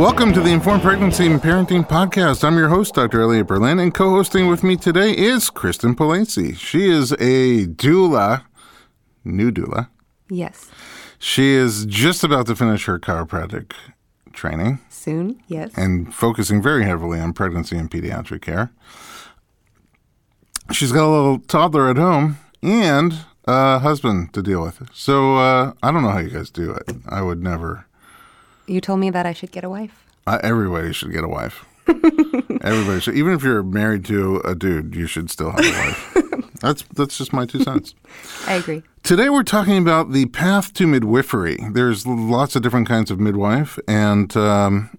Welcome to the Informed Pregnancy and Parenting Podcast. I'm your host, Dr. Elliot Berlin, and co hosting with me today is Kristen Palacy. She is a doula, new doula. Yes. She is just about to finish her chiropractic training Soon, yes. and focusing very heavily on pregnancy and pediatric care. She's got a little toddler at home and a husband to deal with. So uh, I don't know how you guys do it. I would never. You told me that I should get a wife. Uh, everybody should get a wife. everybody should. Even if you're married to a dude, you should still have a wife. that's that's just my two cents. I agree. Today we're talking about the path to midwifery. There's lots of different kinds of midwife, and um,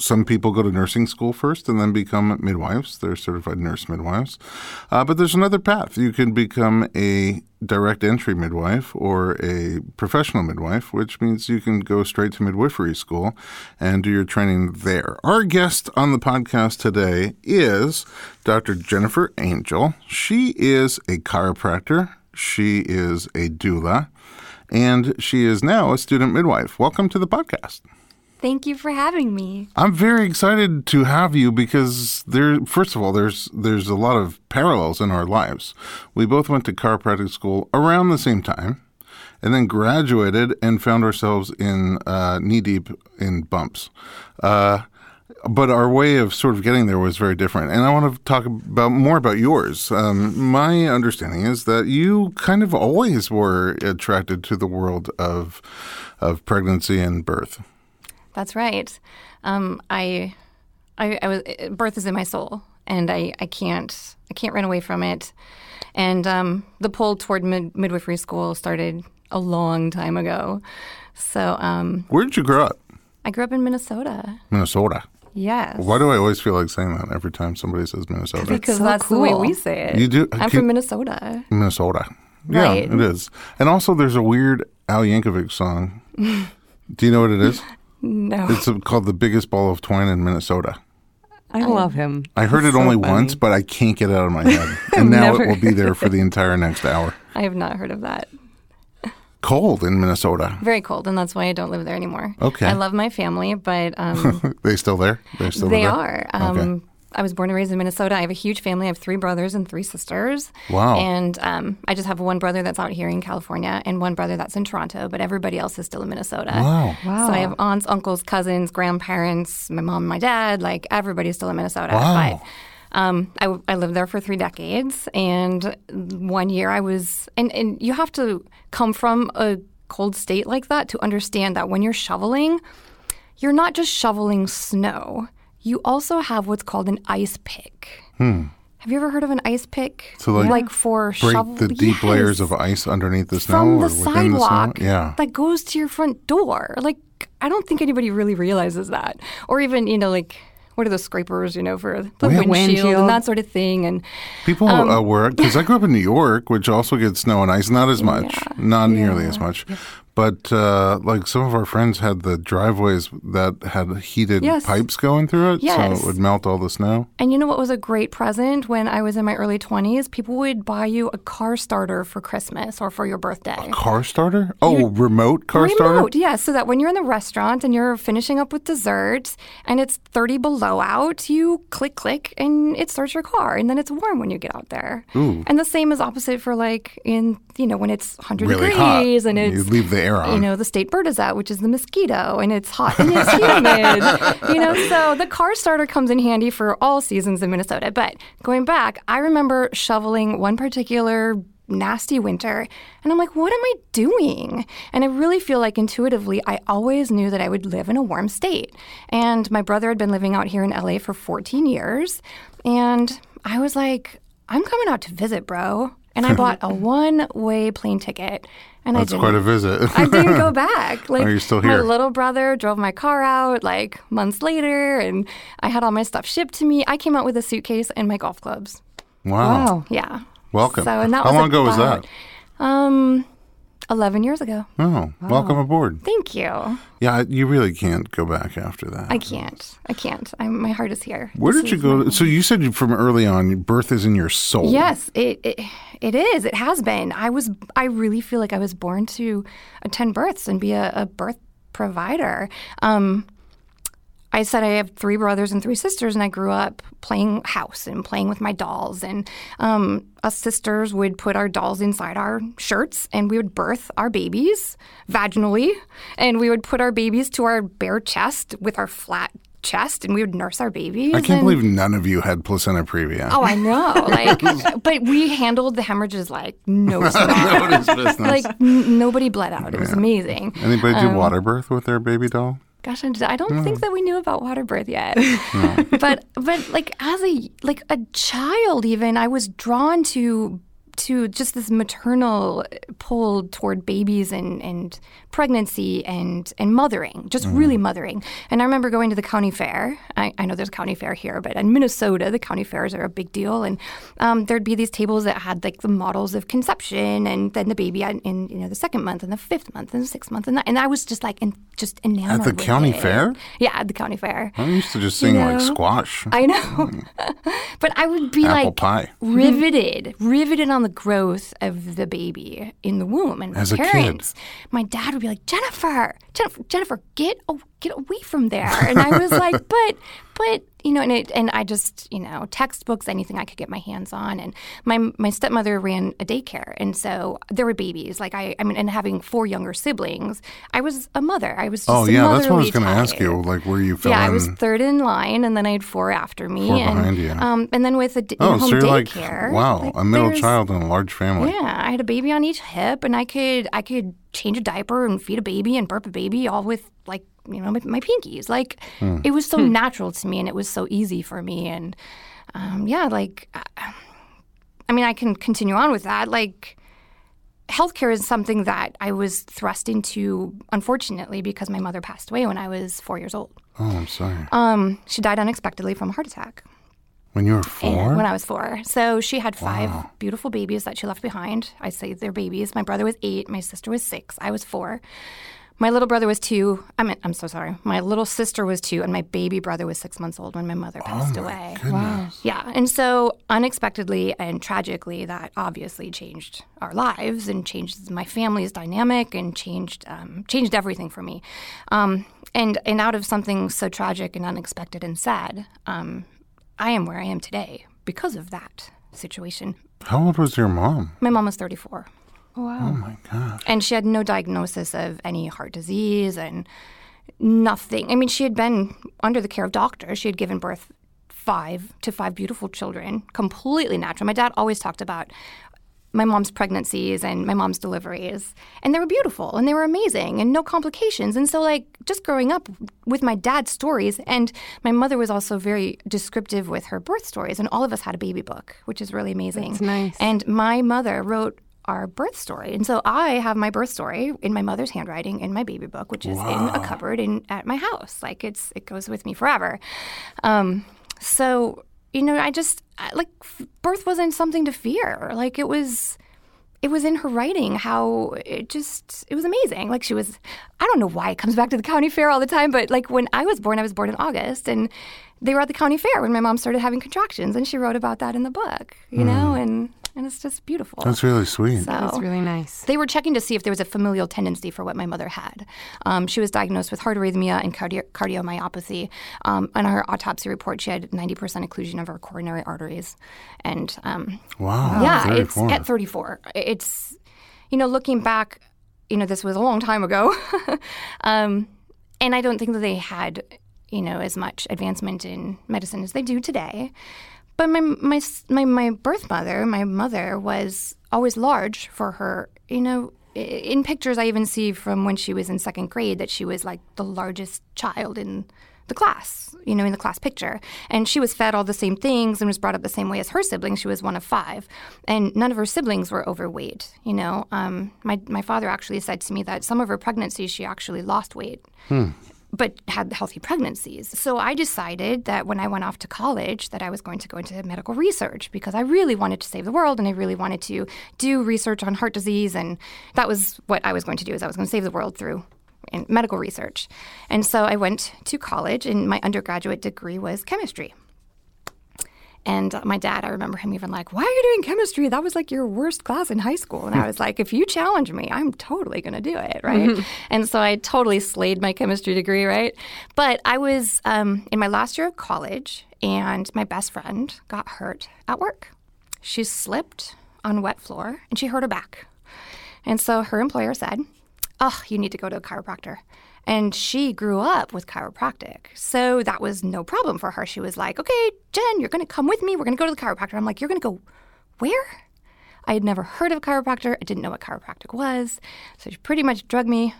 some people go to nursing school first and then become midwives. They're certified nurse midwives. Uh, but there's another path. You can become a direct entry midwife or a professional midwife, which means you can go straight to midwifery school and do your training there. Our guest on the podcast today is Dr. Jennifer Angel. She is a chiropractor. She is a doula, and she is now a student midwife. Welcome to the podcast. Thank you for having me. I'm very excited to have you because there first of all there's there's a lot of parallels in our lives. We both went to chiropractic school around the same time and then graduated and found ourselves in uh, knee deep in bumps. Uh, but our way of sort of getting there was very different. And I want to talk about more about yours. Um, my understanding is that you kind of always were attracted to the world of of pregnancy and birth. That's right. Um, I, I, I was birth is in my soul, and I, I can't, I can't run away from it. And um, the pull toward mid- midwifery school started a long time ago. So um, Where did you grow up? I grew up in Minnesota. Minnesota. Yes. Why do I always feel like saying that every time somebody says Minnesota? Because so that's the way we say it. You do- I'm can- from Minnesota. Minnesota. Right. Yeah, it is. And also, there's a weird Al Yankovic song. do you know what it is? No. It's called "The Biggest Ball of Twine in Minnesota." I love him. I heard He's it so only funny. once, but I can't get it out of my head. And now it will be there for the entire next hour. I have not heard of that. Cold in Minnesota. Very cold, and that's why I don't live there anymore. Okay. I love my family, but um, they still there? They're still They there? are. Um, I was born and raised in Minnesota. I have a huge family. I have three brothers and three sisters. Wow. And um, I just have one brother that's out here in California and one brother that's in Toronto, but everybody else is still in Minnesota. Wow. Wow. So I have aunts, uncles, cousins, grandparents, my mom, my dad. Like everybody's still in Minnesota. Wow. But um, I, I lived there for three decades, and one year I was, and, and you have to come from a cold state like that to understand that when you're shoveling, you're not just shoveling snow. You also have what's called an ice pick. Have you ever heard of an ice pick? Hmm. So, like, like for Break shovel- the deep layers of ice underneath the snow from or the sidewalk the snow? Yeah. that goes to your front door. Like I don't think anybody really realizes that, or even you know like. What are the scrapers, you know, for the Yeah. windshield, Windshield. and that sort of thing? And People Um, uh, were because I grew up in New York, which also gets snow and ice, not as much, not nearly as much, But uh, like some of our friends had the driveways that had heated Yes. pipes going through it, so it would melt all the snow. And you know what was a great present when I was in my early 20s? People would buy you a car starter for Christmas or for your birthday. Car starter? Oh, remote car Remote, starter? yeah. So that when you're in the restaurant and you're finishing up with dessert and it's 30 below out, you click, click, and it starts your car. And then it's warm when you get out there. Ooh. And the same is opposite for like in, you know, when it's 100 Really hot. degrees and You leave the air on. You know, the state bird is out, which is the mosquito, and it's hot and it's humid. you know, so the car starter comes in handy for all seasons in Minnesota. But going back, I remember shoveling one particular nasty winter, and I'm like, what am I doing? And I really feel like intuitively, I always knew that I would live in a warm state. And my brother had been living out here in LA for 14 years, and I was like, I'm coming out to visit, bro. And I bought a one-way plane ticket, and I That's didn't quite a visit. I didn't go back. Like you're still my little brother drove my car out like months later and I had all my stuff shipped to me. I came out with a suitcase and my golf clubs. wow. Wow. Yeah. Welcome. So and that How was long ago was that? Um 11 years ago. Oh, welcome aboard. Thank you. Yeah, you really can't go back after that. I can't. I can't. I'm, my heart is here. Where This did you go? my- So you said from early on, birth is in your soul. Yes, it, it it is. It has been. I was. I really feel like I was born to attend births and be a, a birth provider. Um, I said I have three brothers and three sisters, and I grew up playing house and playing with my dolls. And um, us sisters would put our dolls inside our shirts, and we would birth our babies vaginally, and we would put our babies to our bare chest with our flat chest, and we would nurse our babies. I can't and- believe none of you had placenta previa. Oh, I know. Like, but we handled the hemorrhages like no business. like n- nobody bled out. It was amazing. Anybody Um, do water birth with their baby doll? Gosh, I don't Hmm. think that we knew about water birth yet. but but like as a like a child, even I was drawn to to just this maternal pull toward babies and, and pregnancy and and mothering, just really mothering. And I remember going to the county fair. I, I know there's a county fair here, but in Minnesota, the county fairs are a big deal. And um, there'd be these tables that had like the models of conception, and then the baby in, in you know the second month and the fifth month and the sixth month, and that, and I was just like in, just enamored At the county it. fair? Yeah, at the county fair. I used to just sing like know, squash. I know. but I would be Apple like pie. riveted, riveted on the growth of the baby in the womb. And As a my kid. parents, my dad would be like, Jennifer, Jennifer, Jennifer, get get away from there. And I was like, but but you know, and it, and I just you know textbooks, anything I could get my hands on. And my my stepmother ran a daycare, and so there were babies. Like I, I mean, and having four younger siblings, I was a mother. I was just Oh a yeah, that's what I was going to ask you. Like where you fell Yeah, I was third in line, and then I had four after me, Four and behind you. um, and then with a d- oh, in-home so you're like daycare. wow, like, a middle child in a large family. Yeah, I had a baby on each hip, and I could I could change a diaper and feed a baby and burp a baby all with like you know my, my pinkies. Like Hmm. it was so natural to me, and it was so easy for me, and um, yeah, like I- I mean, I can continue on with that, like. Healthcare is something that I was thrust into, unfortunately, because my mother passed away when I was four years old. Oh, I'm sorry. Um, she died unexpectedly from a heart attack when you were and- four, when I was four. So she had five beautiful babies that she left behind. I say they're babies. My brother was eight. My sister was six. I was four. My little brother was two. I mean, I'm so sorry. My little sister was two, and my baby brother was six months old when my mother passed away. Goodness. Yeah. And so unexpectedly and tragically, that obviously changed our lives and changed my family's dynamic and changed um, changed everything for me. Um, and and out of something so tragic and unexpected and sad, um, I am where I am today because of that situation. how old was your mom? My mom was 34 Oh, oh my god. and she had no diagnosis of any heart disease and nothing. I mean, she had been under the care of doctors. She had given birth five to five beautiful children, completely natural. My dad always talked about my mom's pregnancies and my mom's deliveries, and they were beautiful and they were amazing and no complications. And so, like, just growing up with my dad's stories, and my mother was also very descriptive with her birth stories, and all of us had a baby book, which is really amazing. That's nice. And my mother wrote our birth story. And so I have my birth story in my mother's handwriting in my baby book, which is in a cupboard in at my house. Like it's it goes with me forever. Um, so you know, I just I- like birth wasn't something to fear. Like it was it was in her writing how it just it was amazing like she was i don't know why it comes back to the county fair all the time but like when i was born i was born in august and they were at the county fair when my mom started having contractions and she wrote about that in the book you know and and it's just beautiful That's really sweet. so That's really nice. they were checking to see if there was a familial tendency for what my mother had. Um, she was diagnosed with heart arrhythmia and cardio- cardiomyopathy. Um, on her autopsy report, she had 90% occlusion of her coronary arteries. And um, wow. yeah, 34. it's at 34. It's, you know, looking back, you know, this was a long time ago. um, and I don't think that they had, you know, as much advancement in medicine as they do today. But my, my, my, my birth mother, my mother, was always large for her. You know, in pictures I even see from when she was in second grade that she was like the largest child in the class, you know, in the class picture. And she was fed all the same things and was brought up the same way as her siblings. She was one of five. And none of her siblings were overweight, you know. Um, my, my father actually said to me that some of her pregnancies, she actually lost weight but had healthy pregnancies. So I decided that when I went off to college that I was going to go into medical research because I really wanted to save the world and I really wanted to do research on heart disease and that was what I was going to do is I was going to save the world through medical research. And so I went to college and my undergraduate degree was chemistry. And my dad, I remember him even like, Why are you doing chemistry? That was like your worst class in high school. And I was like, If you challenge me, I'm totally going to do it. Right. And so I totally slayed my chemistry degree. Right. But I was um, in my last year of college, and my best friend got hurt at work. She slipped on wet floor and she hurt her back. And so her employer said, Oh, you need to go to a chiropractor. And she grew up with chiropractic. So that was no problem for her. She was like, Okay, Jen, you're going to come with me. We're going to go to the chiropractor. I'm like, You're going to go where? I had never heard of a chiropractor. I didn't know what chiropractic was. So she pretty much drugged me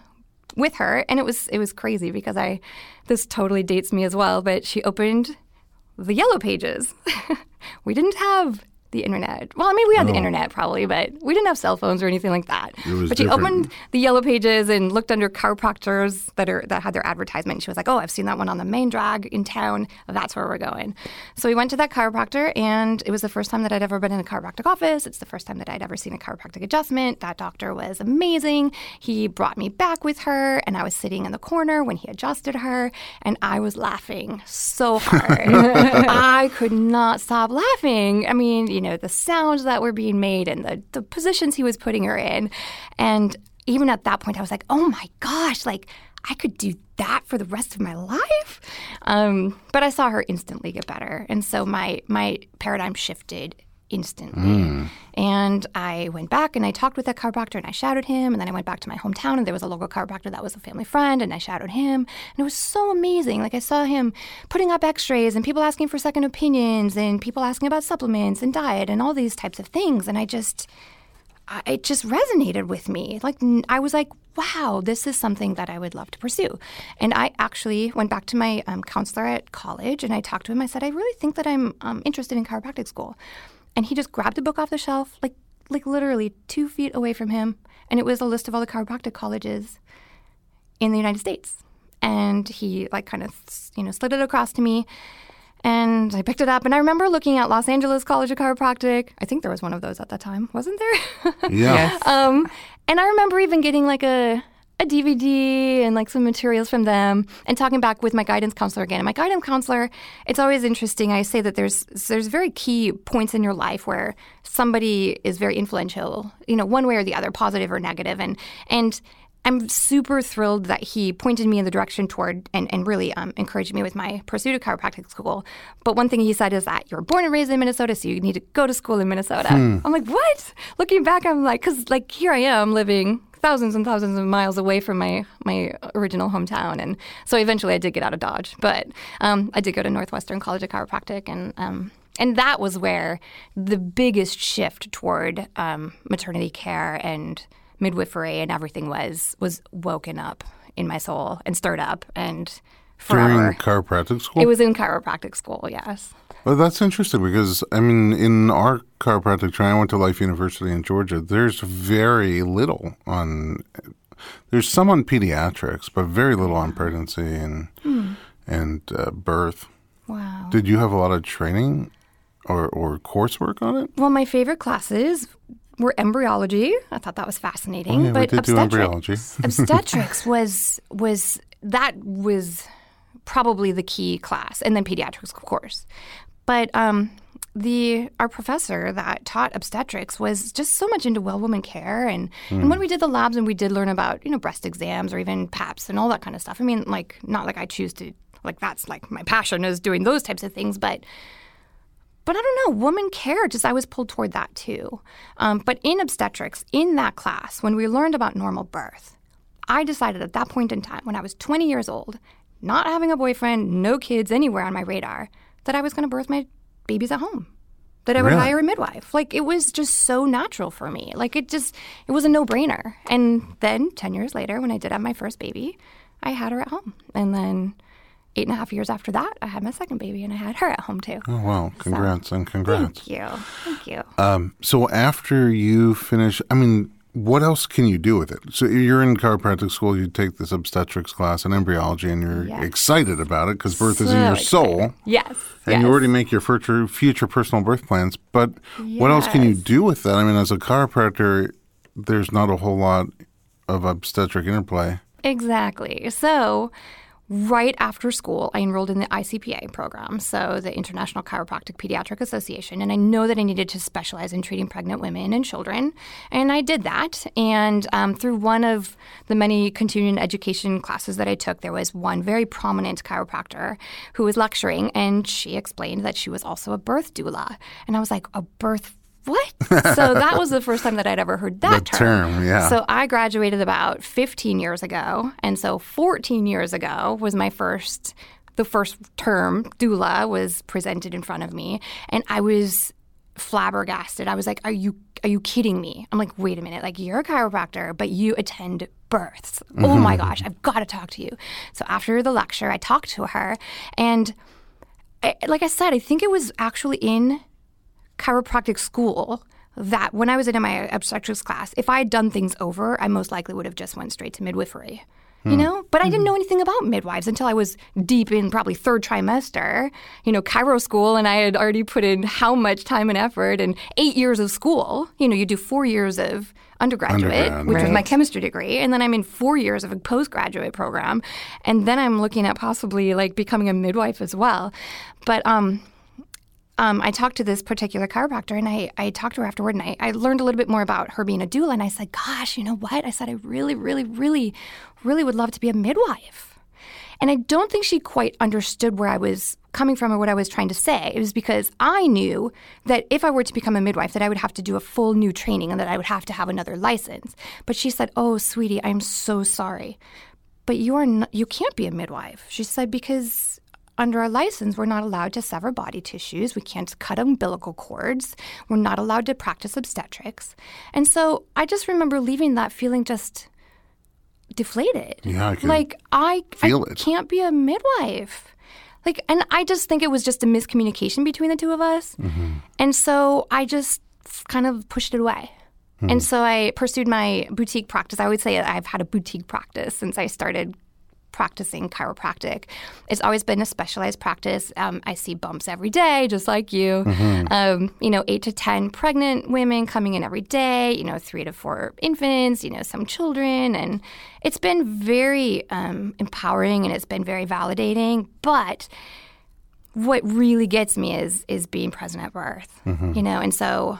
with her. And it was it was crazy because I this totally dates me as well, but she opened the yellow pages. we didn't have the internet. Well, I mean, we had the oh. internet probably, but we didn't have cell phones or anything like that. but she different. opened the yellow pages and looked under chiropractors that are that had their advertisement. And she was like, "Oh, I've seen that one on the main drag in town. That's where we're going." So we went to that chiropractor, and it was the first time that I'd ever been in a chiropractic office. It's the first time that I'd ever seen a chiropractic adjustment. That doctor was amazing. He brought me back with her, and I was sitting in the corner when he adjusted her, and I was laughing so hard. I could not stop laughing. I mean, you know, the sounds that were being made and the, the positions he was putting her in. And even at that point, I was like, oh my gosh, like I could do that for the rest of my life. Um, but I saw her instantly get better. And so my, my paradigm shifted instantly. And I went back and I talked with that chiropractor and I shadowed him. And then I went back to my hometown and there was a local chiropractor that was a family friend and I shadowed him. And it was so amazing. Like I saw him putting up x rays and people asking for second opinions and people asking about supplements and diet and all these types of things. And I just, I- it just resonated with me. Like I was like, wow, this is something that I would love to pursue. And I actually went back to my um, counselor at college and I talked to him. I said, I really think that I'm um, interested in chiropractic school. And he just grabbed a book off the shelf, like like literally two feet away from him, and it was a list of all the chiropractic colleges in the United States. And he like kind of you know slid it across to me. And I picked it up, and I remember looking at Los Angeles College of Chiropractic. I think there was one of those at that time, wasn't there? Yeah. Um, and I remember even getting like a a DVD and like some materials from them and talking back with my guidance counselor again. And my guidance counselor, it's always interesting. I say that there's there's very key points in your life where somebody is very influential, you know, one way or the other, positive or negative. And and I'm super thrilled that he pointed me in the direction toward and, and really um, encouraged me with my pursuit of chiropractic school. But one thing he said is that you're born and raised in Minnesota, so you need to go to school in Minnesota. I'm like, what? Looking back, I'm like, because like here I am living thousands and thousands of miles away from my my original hometown, and so eventually I did get out of Dodge. But um, I did go to Northwestern College of Chiropractic, and um, and that was where the biggest shift toward um, maternity care and midwifery and everything was was woken up in my soul and stirred up and During chiropractic school? It was in chiropractic school, yes. Well, that's interesting because I mean, in our chiropractic training, I went to Life University in Georgia. There's very little on. There's some on pediatrics, but very little on pregnancy and and uh, birth. Wow. Did you have a lot of training or or coursework on it? Well, my favorite classes were embryology. I thought that was fascinating. Oh, yeah, we but obstetrics, embryology. obstetrics was was that was probably the key class, and then pediatrics, of course. But um, the our professor that taught obstetrics was just so much into well woman care, and and when we did the labs and we did learn about you know breast exams or even PAPs and all that kind of stuff. I mean, like not like I choose to like that's like my passion is doing those types of things, but but I don't know, woman care, just I was pulled toward that too. Um, but in obstetrics, in that class, when we learned about normal birth, I decided at that point in time, when I was 20 years old, not having a boyfriend, no kids anywhere on my radar, that I was going to birth my babies at home. That I would Really? hire a midwife. Like it was just so natural for me. Like it just, it was a no brainer. And then 10 years later, when I did have my first baby, I had her at home. And then eight and a half years after that, I had my second baby and I had her at home too. Oh, wow. Congrats and congrats. Thank you. Thank you. Um, so after you finish, I mean, what else can you do with it? So you're in chiropractic school, you take this obstetrics class and embryology, and you're Yes. excited about it because birth is in your excited. soul. Yes. And yes. you already make your future, future personal birth plans. But what else can you do with that? I mean, as a chiropractor, there's not a whole lot of obstetric interplay. Exactly. So, right after school, I enrolled in the ICPA program, so the International Chiropractic Pediatric Association, and I know that I needed to specialize in treating pregnant women and children, and I did that. And um, through one of the many continuing education classes that I took, there was one very prominent chiropractor who was lecturing, and she explained that she was also a birth doula, and I was like, a birth. What? so that was the first time that I'd ever heard that The term, yeah. So I graduated about 15 years ago, and so 14 years ago was my first. The first term doula was presented in front of me, and I was flabbergasted. I was like, "Are you are you kidding me?" I'm like, "Wait a minute! Like you're a chiropractor, but you attend births. Oh my mm-hmm. gosh, I've got to talk to you." So after the lecture, I talked to her, and I, like I said, I think it was actually in chiropractic school that when I was in my obstetrics class, if I had done things over, I most likely would have just went straight to midwifery. You know, but I didn't know anything about midwives until I was deep in probably third trimester, you know, chiro school, and I had already put in how much time and effort and eight years of school. You know, you do four years of undergraduate, Undergrad, which was my chemistry degree, and then I'm in four years of a postgraduate program, and then I'm looking at possibly like becoming a midwife as well. But um, um, I talked to this particular chiropractor and I, I talked to her afterward and I, I learned a little bit more about her being a doula. And I said, Gosh, you know what? I said, I really, really, really, really would love to be a midwife. And I don't think she quite understood where I was coming from or what I was trying to say. It was because I knew that if I were to become a midwife, that I would have to do a full new training and that I would have to have another license. But she said, "Oh, sweetie, I'm so sorry, but you are you can't be a midwife." She said because under our license, we're not allowed to sever body tissues. We can't cut umbilical cords. We're not allowed to practice obstetrics. And so I just remember leaving that feeling just deflated. Yeah, I can like I, feel I it. can't be a midwife. Like, and I just think it was just a miscommunication between the two of us. Mm-hmm. And so I just kind of pushed it away. Hmm. And so I pursued my boutique practice. I would say I've had a boutique practice since I started practicing chiropractic. It's always been a specialized practice. Um, I see bumps every day, just like you. Um, you know, eight to 10 pregnant women coming in every day, you know, three to four infants, you know, some children. And it's been very um, empowering and it's been very validating. But what really gets me is is being present at birth, you know, and so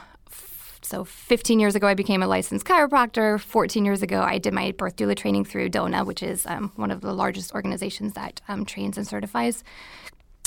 so 15 years ago, I became a licensed chiropractor. 14 years ago, I did my birth doula training through DONA, which is um, one of the largest organizations that um, trains and certifies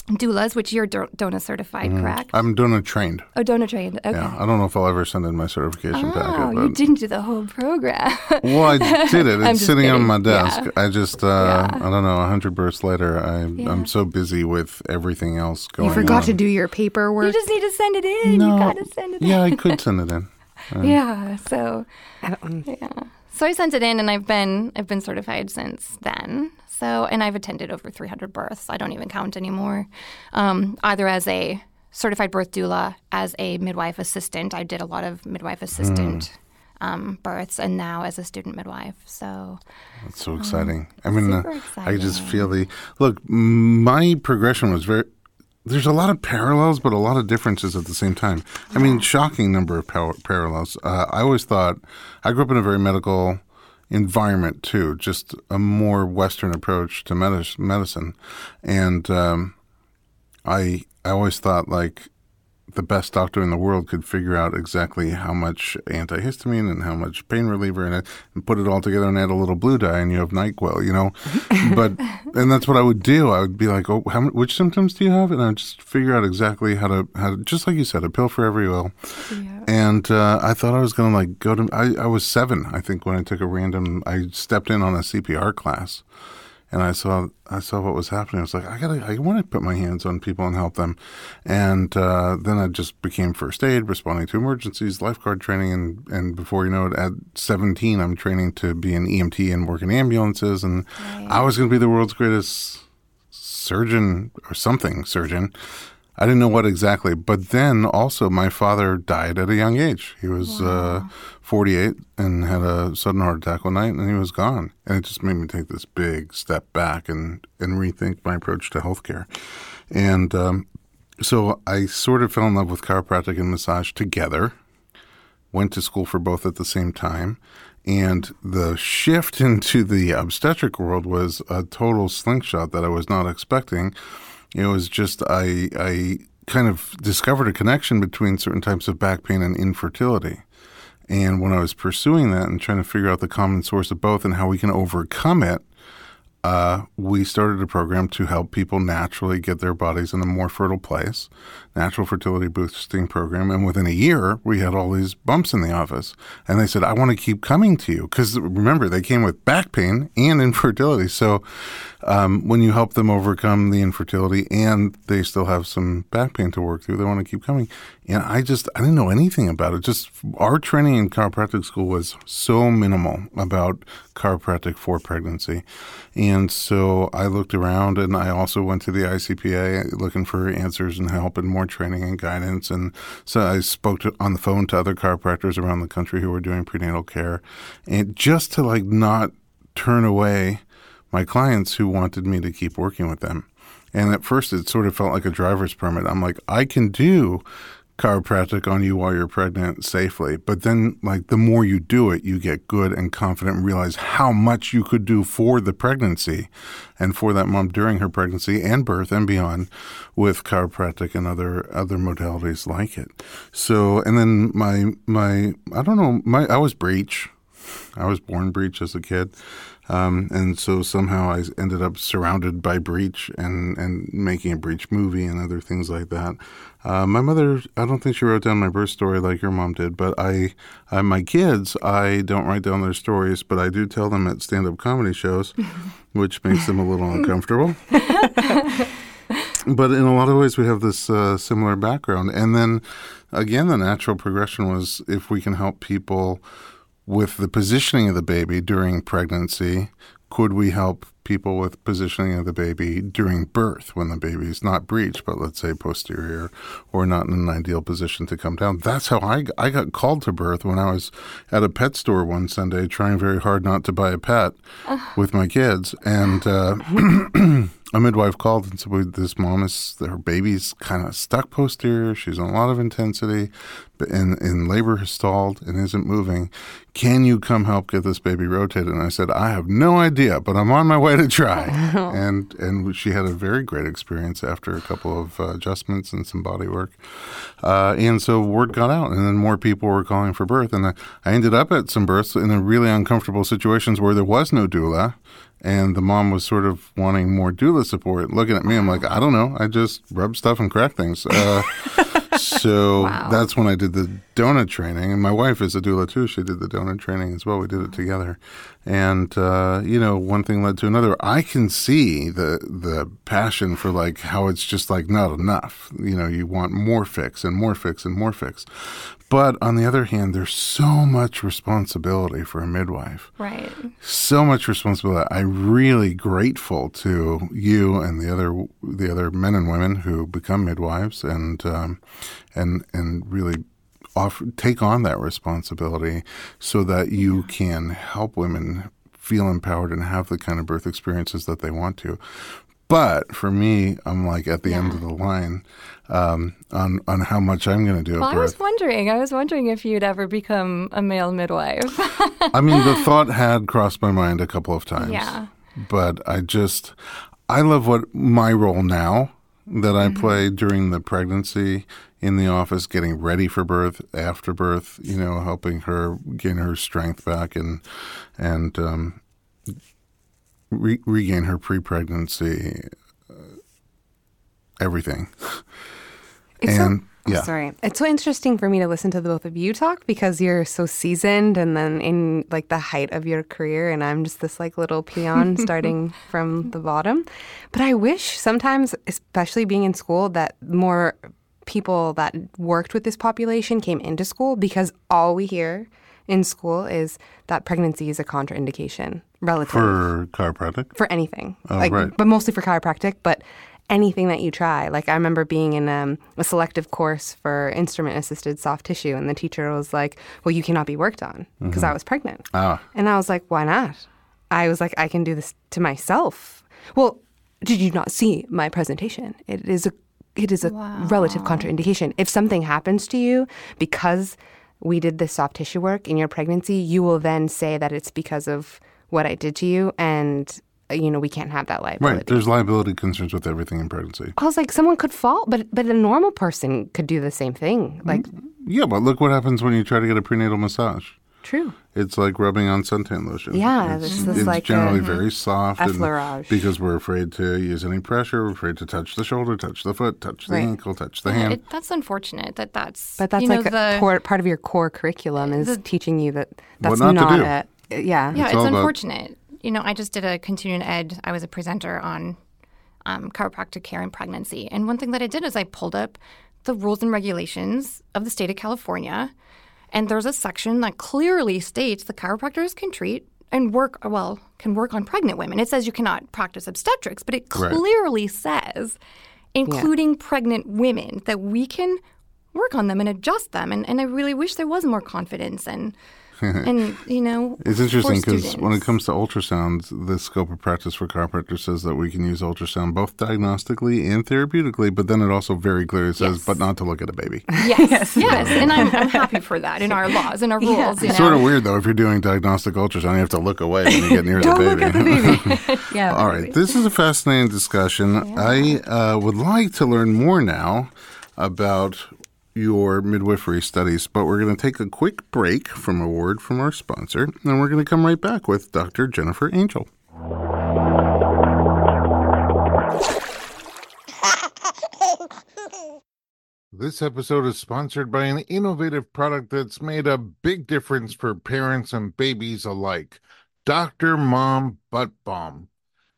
doulas, which you're Do- DONA certified, correct? I'm doing a trained. oh, DONA trained. Okay. Yeah, I don't know if I'll ever send in my certification Oh, packet. you didn't do the whole program. well, I did it. It's just sitting on my desk. Yeah. I just, uh, I don't know, a 100 births later, I, I'm so busy with everything else going on. You forgot on. to do your paperwork. you just need to send it in. No. You got to send it in. Yeah, I could send it in. Yeah. So Yeah. So I sent it in, and I've been I've been certified since then. So and I've attended over 300 births. I don't even count anymore. Um, either as a certified birth doula, as a midwife assistant. I did a lot of midwife assistant um, births, and now as a student midwife. So It's so exciting. I mean, uh, super I just feel the look. My progression was very there's a lot of parallels, but a lot of differences at the same time. I mean, shocking number of par- parallels. Uh, I always thought I grew up in a very medical environment too, just a more Western approach to medicine, and um, I I always thought like the best doctor in the world could figure out exactly how much antihistamine and how much pain reliever in it and put it all together and add a little blue dye and you have NyQuil, you know. but and that's what I would do. I would be like, "Oh, how, which symptoms do you have?" And I would just figure out exactly how to how to, just like you said, a pill for every ill. And uh, I thought I was going to like go to I, I was 7, I think when I took a random I stepped in on a CPR class and I saw I saw what was happening. I was like, I gotta, I want to put my hands on people and help them. And uh, then I just became first aid, responding to emergencies, lifeguard training, and and before you know it, at 17, I'm training to be an EMT and work in ambulances, and I was going to be the world's greatest surgeon or something surgeon. I didn't know what exactly, but then also my father died at a young age. He was uh, 48 and had a sudden heart attack one night, and he was gone. And it just made me take this big step back and and rethink my approach to healthcare. And um, so I sort of fell in love with chiropractic and massage together. Went to school for both at the same time. And the shift into the obstetric world was a total slingshot that I was not expecting. It was just I I kind of discovered a connection between certain types of back pain and infertility. And when I was pursuing that and trying to figure out the common source of both and how we can overcome it, uh, we started a program to help people naturally get their bodies in a more fertile place, natural fertility boosting program. And within a year, we had all these bumps in the office. And they said, I want to keep coming to you. Because remember, they came with back pain and infertility. So um, when you help them overcome the infertility and they still have some back pain to work through, they want to keep coming. And I just, I didn't know anything about it. Just our training in chiropractic school was so minimal about chiropractic for pregnancy. And so I looked around and I also went to the ICPA looking for answers and help and more training and guidance. And so I spoke to, on the phone to other chiropractors around the country who were doing prenatal care. And just to like not turn away my clients who wanted me to keep working with them. And at first, it sort of felt like a driver's permit. I'm like, I can do chiropractic on you while you're pregnant safely. But then, like, the more you do it, you get good and confident and realize how much you could do for the pregnancy and for that mom during her pregnancy and birth and beyond with chiropractic and other other modalities like it. So, and then my my I don't know my I was breech. I was born breech as a kid. Um, and so somehow I ended up surrounded by Breech and, and making a Breech movie and other things like that. Uh, my mother, I don't think she wrote down my birth story like your mom did, but I, I my kids, I don't write down their stories, but I do tell them at stand-up comedy shows, which makes them a little uncomfortable. but in a lot of ways, we have this uh, similar background. And then again, the natural progression was if we can help people with the positioning of the baby during pregnancy, could we help people with positioning of the baby during birth when the baby is not breech, but let's say posterior or not in an ideal position to come down? That's how I, I got called to birth when I was at a pet store one Sunday trying very hard not to buy a pet with my kids. And uh, a midwife called and said, well, This mom is, her baby's kind of stuck posterior. She's on a lot of intensity, but in, in labor has stalled and isn't moving. Can you come help get this baby rotated? And I said, I have no idea, but I'm on my way to try. and and she had a very great experience after a couple of uh, adjustments and some body work. Uh, and so word got out, and then more people were calling for birth. And I, I ended up at some births in a really uncomfortable situations where there was no doula and the mom was sort of wanting more doula support. Looking at me, I'm like, I don't know. I just rub stuff and crack things. Uh, so that's when I did the DONA training, and my wife is a doula too. She did the DONA training as well. We did it together, and uh, you know, one thing led to another. I can see the the passion for like how it's just like not enough. You know, you want more fix and more fix and more fix. But on the other hand, there's so much responsibility for a midwife Right. so much responsibility. I'm really grateful to you and the other the other men and women who become midwives and um, and and really offer, take on that responsibility so that you can help women feel empowered and have the kind of birth experiences that they want to. But for me, I'm like at the end of the line um, on on how much I'm going to do Well, I was wondering. I was wondering if you'd ever become a male midwife. I mean, the thought had crossed my mind a couple of times. Yeah. But I just, I love what my role now that I play during the pregnancy in the office, getting ready for birth, after birth, you know, helping her gain her strength back and, and, um, re- regain her pre-pregnancy, uh, everything. It's so- and oh, yeah, sorry. It's so interesting for me to listen to the both of you talk because you're so seasoned and then in like the height of your career and I'm just this like little peon starting from the bottom. But I wish sometimes, especially being in school, that more people that worked with this population came into school because all we hear in school is that pregnancy is a contraindication relative for chiropractic. for anything. Oh, like, right. But mostly for chiropractic, but anything that you try. Like, I remember being in um, a selective course for instrument assisted soft tissue, and the teacher was like, Well, you cannot be worked on because I was pregnant. Ah, And I was like, Why not? I was like, I can do this to myself. Well, did you not see my presentation? It is a it is a relative contraindication. If something happens to you because we did this soft tissue work in your pregnancy, you will then say that it's because of what I did to you, and uh, you know we can't have that liability. right. There's liability concerns with everything in pregnancy. I was like, someone could fall, but but a normal person could do the same thing. Like, Yeah, but look what happens when you try to get a prenatal massage. True. It's like rubbing on suntan lotion. Yeah, it's, it's this it's like generally a- very soft, and effleurage. because we're afraid to use any pressure, we're afraid to touch the shoulder, touch the foot, touch the Right. ankle, touch the hand. It, that's unfortunate that that's. But that's you know, like a the, core, part of your core curriculum is teaching you that that's not to not, do. a yeah. Yeah, It's it's, all about- unfortunate. You know, I just did a continuing ed. I was a presenter on um, chiropractic care and pregnancy, and one thing that I did is I pulled up the rules and regulations of the state of California, and there's a section that clearly states the chiropractors can treat and work well can work on pregnant women. It says you cannot practice obstetrics, but it Right. clearly says, including pregnant women, that we can work on them and adjust them. And, and I really wish there was more confidence and and you know It's interesting because when it comes to ultrasounds, the scope of practice for chiropractors says that we can use ultrasound both diagnostically and therapeutically, but then it also very clearly says, Yes. but not to look at a baby. Yes, yes, and I'm, I'm happy for that in our laws and our rules. You know? Sort of weird though, if you're doing diagnostic ultrasound, you have to look away when you get near the baby. Look at the baby. yeah. All right, this is a fascinating discussion. I uh, would like to learn more now about your midwifery studies, but we're going to take a quick break from a word from our sponsor, and we're going to come right back with Dr. Jennifer Angel. This episode is sponsored by an innovative product that's made a big difference for parents and babies alike Dr. Mom Butt Balm.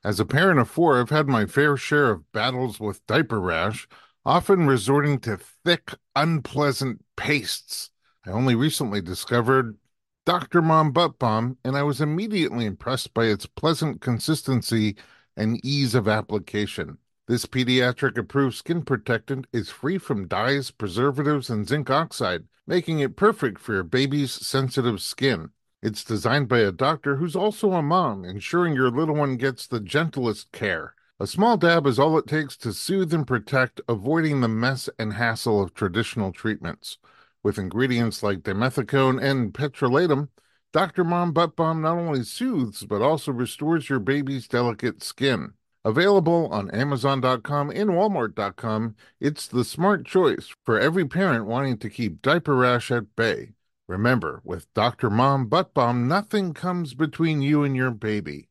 As a parent of four, I've had my fair share of battles with diaper rash, often resorting to thick, unpleasant pastes. I only recently discovered Dr. Mom Butt Balm, and I was immediately impressed by its pleasant consistency and ease of application. This pediatric approved skin protectant is free from dyes, preservatives, and zinc oxide, making it perfect for your baby's sensitive skin. It's designed by a doctor who's also a mom, ensuring your little one gets the gentlest care. A small dab is all it takes to soothe and protect, avoiding the mess and hassle of traditional treatments. With ingredients like dimethicone and petrolatum, Dr. Mom Butt Balm not only soothes but also restores your baby's delicate skin. Available on Amazon.com and Walmart.com, it's the smart choice for every parent wanting to keep diaper rash at bay. Remember, with Dr. Mom Butt Balm, nothing comes between you and your baby,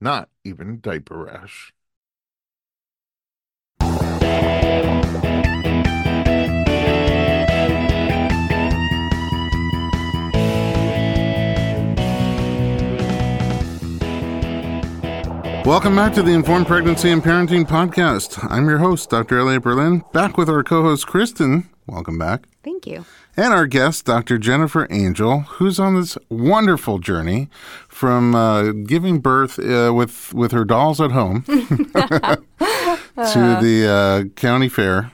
not even diaper rash. Welcome back to the Informed Pregnancy and Parenting Podcast. I'm your host, Dr. Elliot Berlin, back with our co host, Kristen. Welcome back. Thank you. And our guest, Dr. Jennifer Angel, who's on this wonderful journey from uh, giving birth uh, with, with her dolls at home to the uh, county fair,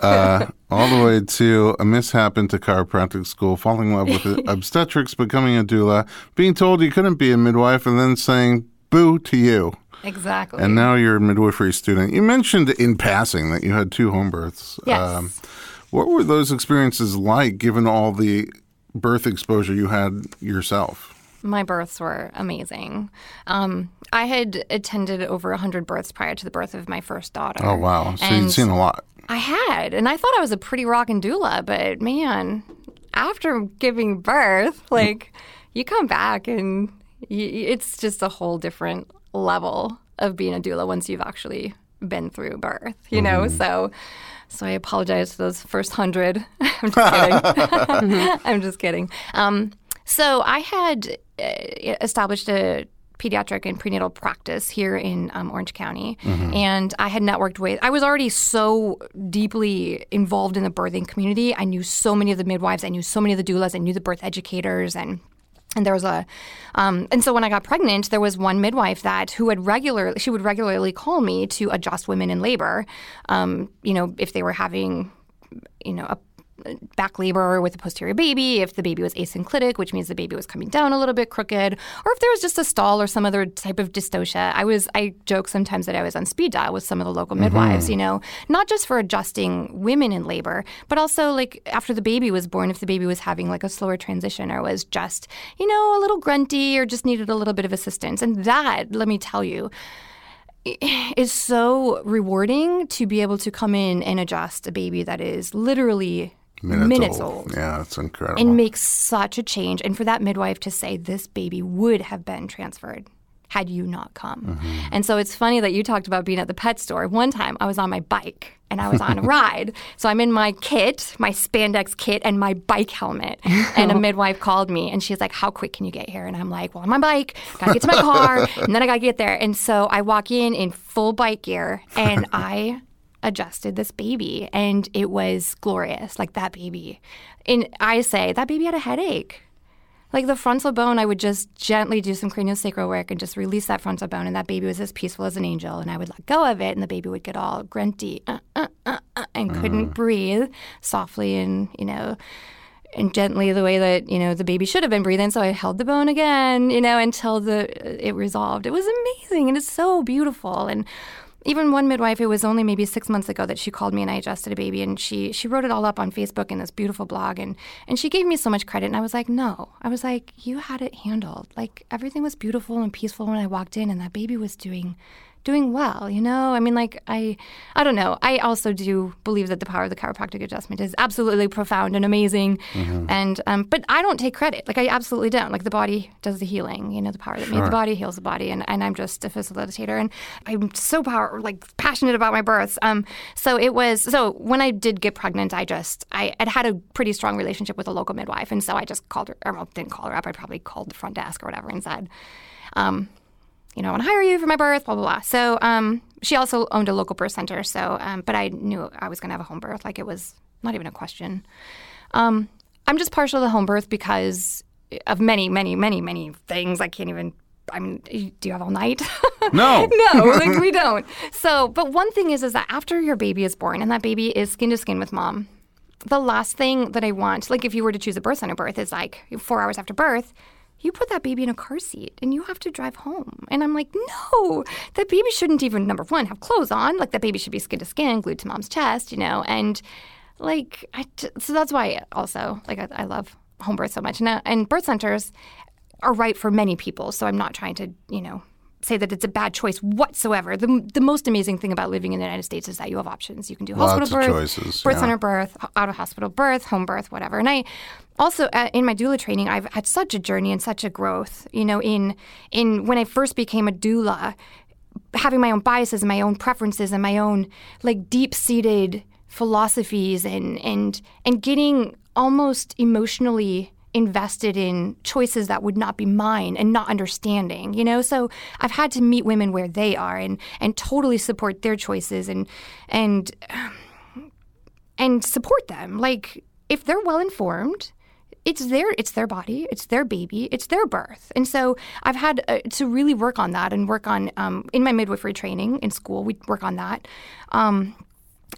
uh, all the way to a mishap into chiropractic school, falling in love with obstetrics, becoming a doula, being told you couldn't be a midwife, and then saying, boo to you. Exactly. and now you're a midwifery student. You mentioned in passing that you had two home births. Um, Yes. what were those experiences like, given all the birth exposure you had yourself? My births were amazing. Um, I had attended over 100 births prior to the birth of my first daughter. Oh wow! So And you'd seen a lot. I had, and I thought I was a pretty rockin' doula, but man, after giving birth, like you come back and it's just a whole different level of being a doula once you've actually been through birth, you know. So, so I apologize to those first hundred. I'm just kidding. I'm just kidding. Um, so I had uh, established a pediatric and prenatal practice here in um, Orange County, and I had networked with. I was already so deeply involved in the birthing community. I knew so many of the midwives. I knew so many of the doulas. I knew the birth educators and. And there was a, um, and so when I got pregnant, there was one midwife that who had regularly, she would regularly call me to adjust women in labor, um, you know, if they were having, you know, a back labor with a posterior baby, if the baby was asynclitic, which means the baby was coming down a little bit crooked, or if there was just a stall or some other type of dystocia. I was I joke sometimes that I was on speed dial with some of the local mm-hmm. midwives, you know, not just for adjusting women in labor, but also like after the baby was born, if the baby was having like a slower transition or was just, you know, a little grunty or just needed a little bit of assistance. And that, let me tell you, is so rewarding to be able to come in and adjust a baby that is literally minutes, old. Yeah, it's incredible. and makes such a change. And for that midwife to say this baby would have been transferred had you not come. Mm-hmm. And so it's funny that you talked about being at the pet store. One time I was on my bike and I was on a ride. So I'm in my kit, my spandex kit, and my bike helmet. And a midwife called me and she's like, How quick can you get here? And I'm like, Well, on my bike, gotta get to my car, and then I gotta get there. And so I walk in in full bike gear and I adjusted this baby and it was glorious like that baby. And i say that baby had a headache. Like the frontal bone i would just gently do some craniosacral work and just release that frontal bone and that baby was as peaceful as an angel and i would let go of it and the baby would get all grunty uh, uh, uh, uh, and couldn't breathe softly and you know and gently the way that you know the baby should have been breathing. So i held the bone again you know until the it resolved. It was amazing and it's so beautiful and even one midwife it was only maybe six months ago that she called me and i adjusted a baby and she she wrote it all up on facebook in this beautiful blog and and she gave me so much credit and i was like no. I was like you had it handled. Like everything was beautiful and peaceful when i walked in and that baby was doing doing well you know? I mean like i i don't know. I also do believe that the power of the chiropractic adjustment is absolutely profound and amazing. And um, but i don't take credit. Like i absolutely don't. Like the body does the healing you know the power that made the body heals the body. And, and i'm just a facilitator. And i'm so power like passionate about my births um so it was so when i did get pregnant i just i had had a pretty strong relationship with a local midwife. And so i just called her or well, didn't call her up. I probably called the front desk or whatever and said um you know, I want to hire you for my birth, blah, blah, blah. So um, she also owned a local birth center. So, um, but I knew I was going to have a home birth. Like it was not even a question. Um, I'm just partial to home birth because of many, many, many, many things. I can't even. I mean, do you have all night? No. no, like we don't. So, but one thing is, is that after your baby is born and that baby is skin to skin with mom, the last thing that I want, like if you were to choose a birth center birth, is like four hours after birth, you put that baby in a car seat and you have to drive home. And I'm like, no, that baby shouldn't even, number one, have clothes on. Like that baby should be skin to skin, glued to mom's chest, you know? And like, I, t- so that's why also, like, I, I love home birth so much. And, uh, and birth centers are right for many people. So I'm not trying to, you know, say that it's a bad choice whatsoever. The, the most amazing thing about living in the United States is that you have options. You can do Lots hospital birth, choices, birth yeah. center birth, out of hospital birth, home birth, whatever. And I also uh, in my doula training, I've had such a journey and such a growth. You know, in in when I first became a doula, having my own biases and my own preferences and my own like deep seated philosophies and and and getting almost emotionally invested in choices that would not be mine and not understanding you know so i've had to meet women where they are and and totally support their choices and and and support them like if they're well informed it's their it's their body it's their baby it's their birth. And so i've had uh, to really work on that and work on um, in my midwifery training in school we work on that. Um,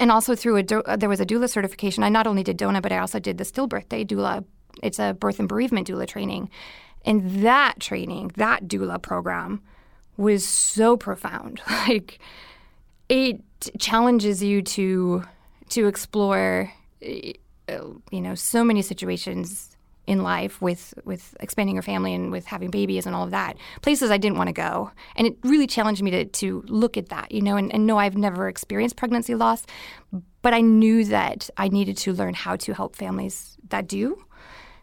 and also through a do- uh, there was a doula certification. I not only did DONA but i also did the StillBirthday doula. It's a birth and bereavement doula training. And that training that doula program was so profound. Like it challenges you to to explore uh, you know so many situations in life with with expanding your family and with having babies and all of that places i didn't want to go and it really challenged me to, to look at that you know and, and no i've never experienced pregnancy loss but i knew that i needed to learn how to help families that do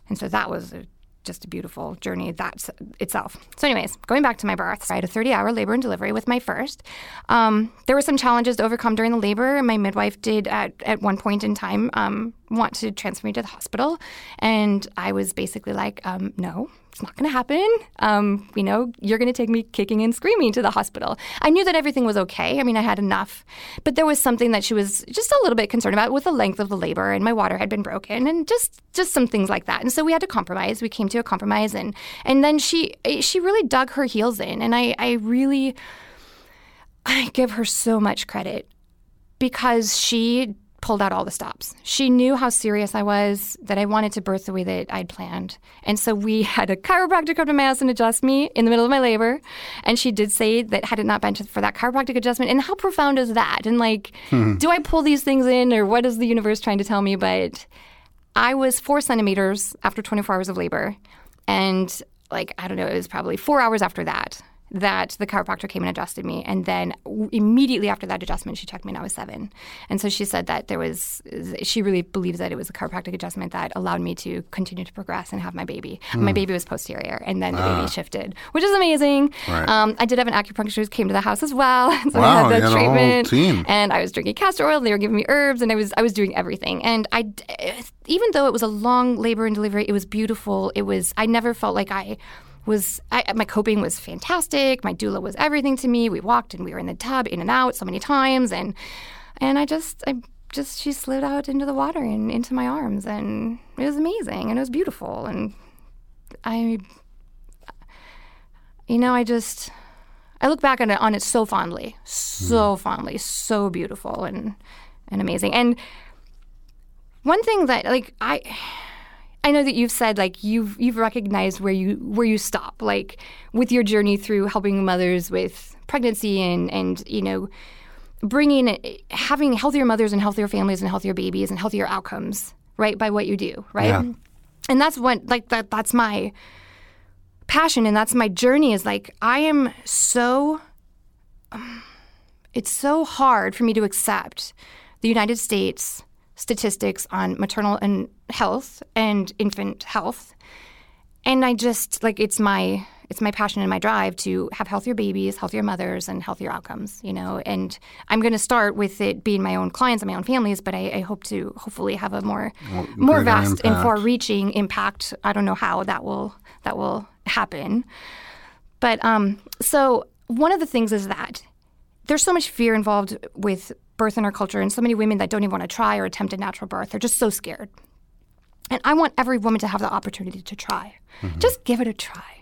and so that was a just a beautiful journey that itself. So, anyways, going back to my birth, I had a 30 hour labor and delivery with my first. Um, there were some challenges to overcome during the labor. My midwife did, at, at one point in time, um, want to transfer me to the hospital. And I was basically like, um, no, it's not going to happen. Um, you know, you're going to take me kicking and screaming to the hospital. I knew that everything was okay. I mean, I had enough, but there was something that she was just a little bit concerned about with the length of the labor, and my water had been broken, and just just some things like that. And so we had to compromise. We came to a compromise, and and then she she really dug her heels in, and I I really I give her so much credit because she pulled out all the stops. She knew how serious I was, that I wanted to birth the way that I'd planned. And so we had a chiropractor come to my house and adjust me in the middle of my labor. And she did say that had it not been for that chiropractic adjustment, and how profound is that? And like, hmm. do I pull these things in or what is the universe trying to tell me? But I was four centimeters after 24 hours of labor. And like, I don't know, it was probably four hours after that that the chiropractor came and adjusted me. And then immediately after that adjustment, she checked me and I was seven. And so she said that there was, she really believes that it was a chiropractic adjustment that allowed me to continue to progress and have my baby. Mm. My baby was posterior and then the ah. baby shifted, which is amazing. Right. Um, I did have an acupuncturist came to the house as well. so wow, I had that treatment. And I was drinking castor oil. They were giving me herbs and I was, I was doing everything. And I, even though it was a long labor and delivery, it was beautiful. It was, I never felt like I, was I, my coping was fantastic. My doula was everything to me. We walked and we were in the tub in and out so many times, and and I just I just she slid out into the water and into my arms, and it was amazing and it was beautiful, and I you know I just I look back on it on it so fondly, so mm. fondly, so beautiful and and amazing, and one thing that like I I know that you've said like you've you've recognized where you where you stop, like with your journey through helping mothers with pregnancy and and you know bringing having healthier mothers and healthier families and healthier babies and healthier outcomes, right? By what you do, right? Yeah. And that's what like that that's my passion and that's my journey is like I am so um, it's so hard for me to accept the United States statistics on maternal and health and infant health. And I just like it's my it's my passion and my drive to have healthier babies, healthier mothers, and healthier outcomes. You know, and I'm going to start with it being my own clients and my own families, but I, I hope to hopefully have a more well, more vast impact. and far-reaching impact. I don't know how that will that will happen, but um, so one of the things is that there's so much fear involved with birth in our culture, and so many women that don't even want to try or attempt a natural birth. They're just so scared. And I want every woman to have the opportunity to try. Mm-hmm. Just give it a try.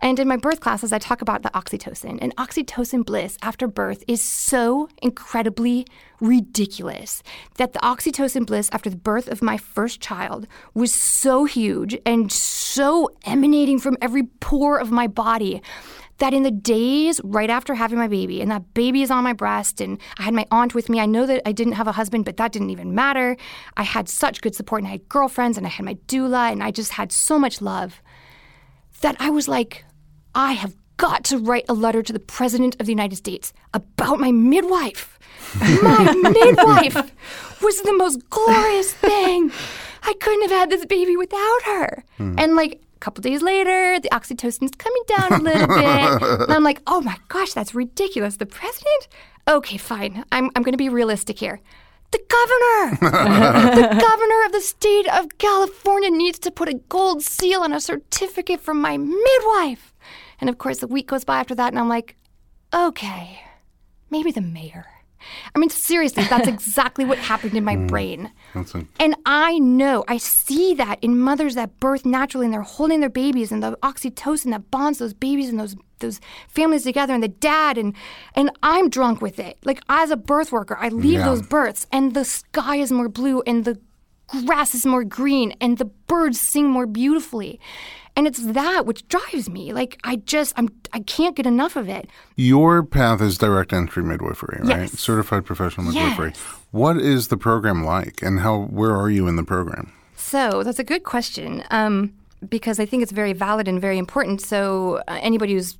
And in my birth classes, I talk about the oxytocin. And oxytocin bliss after birth is so incredibly ridiculous that the oxytocin bliss after the birth of my first child was so huge and so emanating from every pore of my body that in the days right after having my baby, and that baby is on my breast, and I had my aunt with me. I know that I didn't have a husband, but that didn't even matter. I had such good support, and I had girlfriends, and I had my doula, and I just had so much love that I was like, I have got to write a letter to the President of the United States about my midwife. My midwife was the most glorious thing. I couldn't have had this baby without her. Hmm. And like couple days later, the oxytocin's coming down a little bit. and I'm like, oh my gosh, that's ridiculous. The president? Okay, fine. I'm, I'm going to be realistic here. The governor! the governor of the state of California needs to put a gold seal on a certificate from my midwife. And of course, a week goes by after that, and I'm like, okay, maybe the mayor. I mean, seriously, that's exactly what happened in my mm, brain. And I know, I see that in mothers that birth naturally and they're holding their babies and the oxytocin that bonds those babies and those those families together and the dad and and I'm drunk with it. Like as a birth worker, I leave yeah. those births and the sky is more blue and the grass is more green and the birds sing more beautifully. And it's that which drives me. Like I just I'm I can't get enough of it. Your path is direct entry midwifery, right? Yes. Certified professional midwifery. Yes. What is the program like and how where are you in the program? So that's a good question um, because I think it's very valid and very important. So uh, anybody who's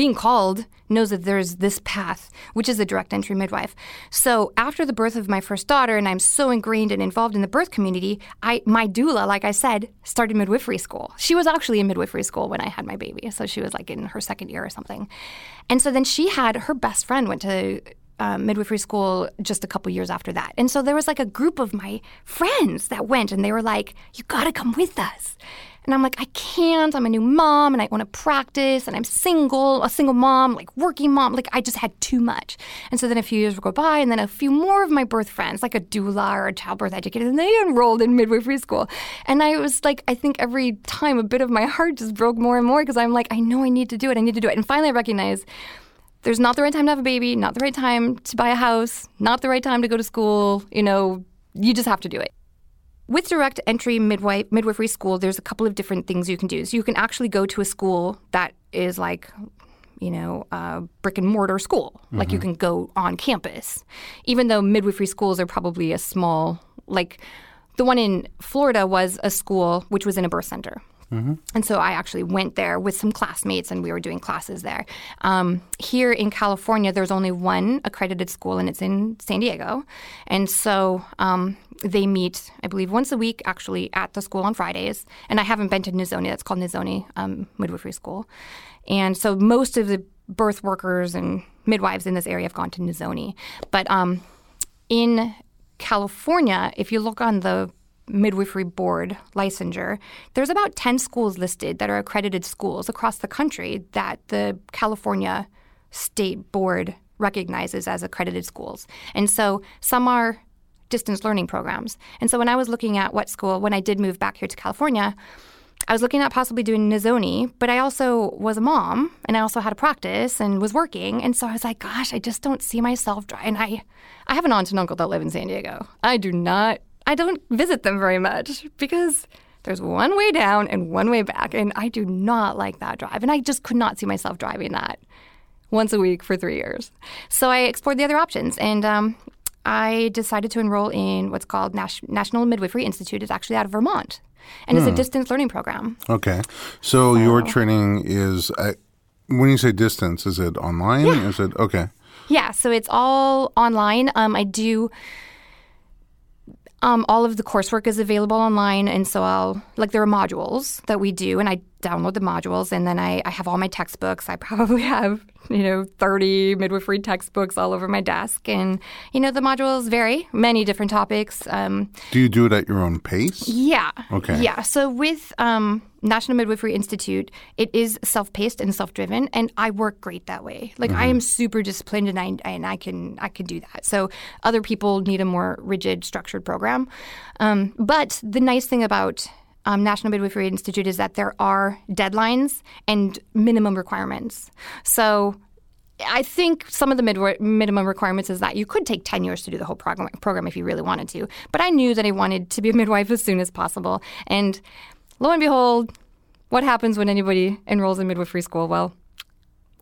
being called knows that there's this path, which is the direct entry midwife. So after the birth of my first daughter, and I'm so ingrained and involved in the birth community, I my doula, like I said, started midwifery school. She was actually in midwifery school when I had my baby, so she was like in her second year or something. And so then she had her best friend went to um, midwifery school just a couple years after that. And so there was like a group of my friends that went and they were like, You gotta come with us. And I'm like, I can't. I'm a new mom and I want to practice and I'm single, a single mom, like working mom. Like I just had too much. And so then a few years would go by and then a few more of my birth friends, like a doula or a childbirth educator, and they enrolled in midwifery school. And I was like, I think every time a bit of my heart just broke more and more because I'm like, I know I need to do it. I need to do it. And finally I recognized there's not the right time to have a baby, not the right time to buy a house, not the right time to go to school. You know, you just have to do it. With direct entry midwife midwifery school, there's a couple of different things you can do. So you can actually go to a school that is like you know, a brick and mortar school. Like you mm-hmm. can go on campus, even though midwifery schools are probably a small, like the one in Florida was a school which was in a birth center. And so I actually went there with some classmates and we were doing classes there. Um, here in California, there's only one accredited school and it's in San Diego. And so um, they meet, I believe, once a week actually at the school on Fridays. And I haven't been to Nizhoni, that's called Nizhoni um, Midwifery School. And so most of the birth workers and midwives in this area have gone to Nizhoni. But um, in California, if you look on the midwifery board licensure, there's about 10 schools listed that are accredited schools across the country that the California state board recognizes as accredited schools. And so some are distance learning programs. And so when I was looking at what school, when I did move back here to California, I was looking at possibly doing Nizhoni, but I also was a mom and I also had a practice and was working. And so I was like, gosh, I just don't see myself dry. And I, I have an aunt and uncle that live in San Diego. I do not, I don't visit them very much because there's one way down and one way back. And I do not like that drive. And I just could not see myself driving that once a week for three years. So I explored the other options and um, I decided to enroll in what's called Nas- National Midwifery Institute. It's actually out of Vermont. And it's a distance learning program. Okay. So your training is uh, when you say distance, is it online? Is it okay? Yeah, so it's all online. Um, I do. Um, all of the coursework is available online, and so I'll like there are modules that we do, and I download the modules, and then I, I have all my textbooks. I probably have you know thirty midwifery textbooks all over my desk, and you know the modules vary, many different topics. Um, Do you do it at your own pace? yeah. Okay. Yeah. So with um, National Midwifery Institute, it is self-paced and self-driven, and I work great that way. Like I am super disciplined, and I and I can I can do that. So other people need a more rigid, structured program. Um, but the nice thing about um, National Midwifery Institute is that there are deadlines and minimum requirements. So I think some of the mid- minimum requirements is that you could take 10 years to do the whole program, program if you really wanted to. But I knew that I wanted to be a midwife as soon as possible. And lo and behold, what happens when anybody enrolls in midwifery school? Well,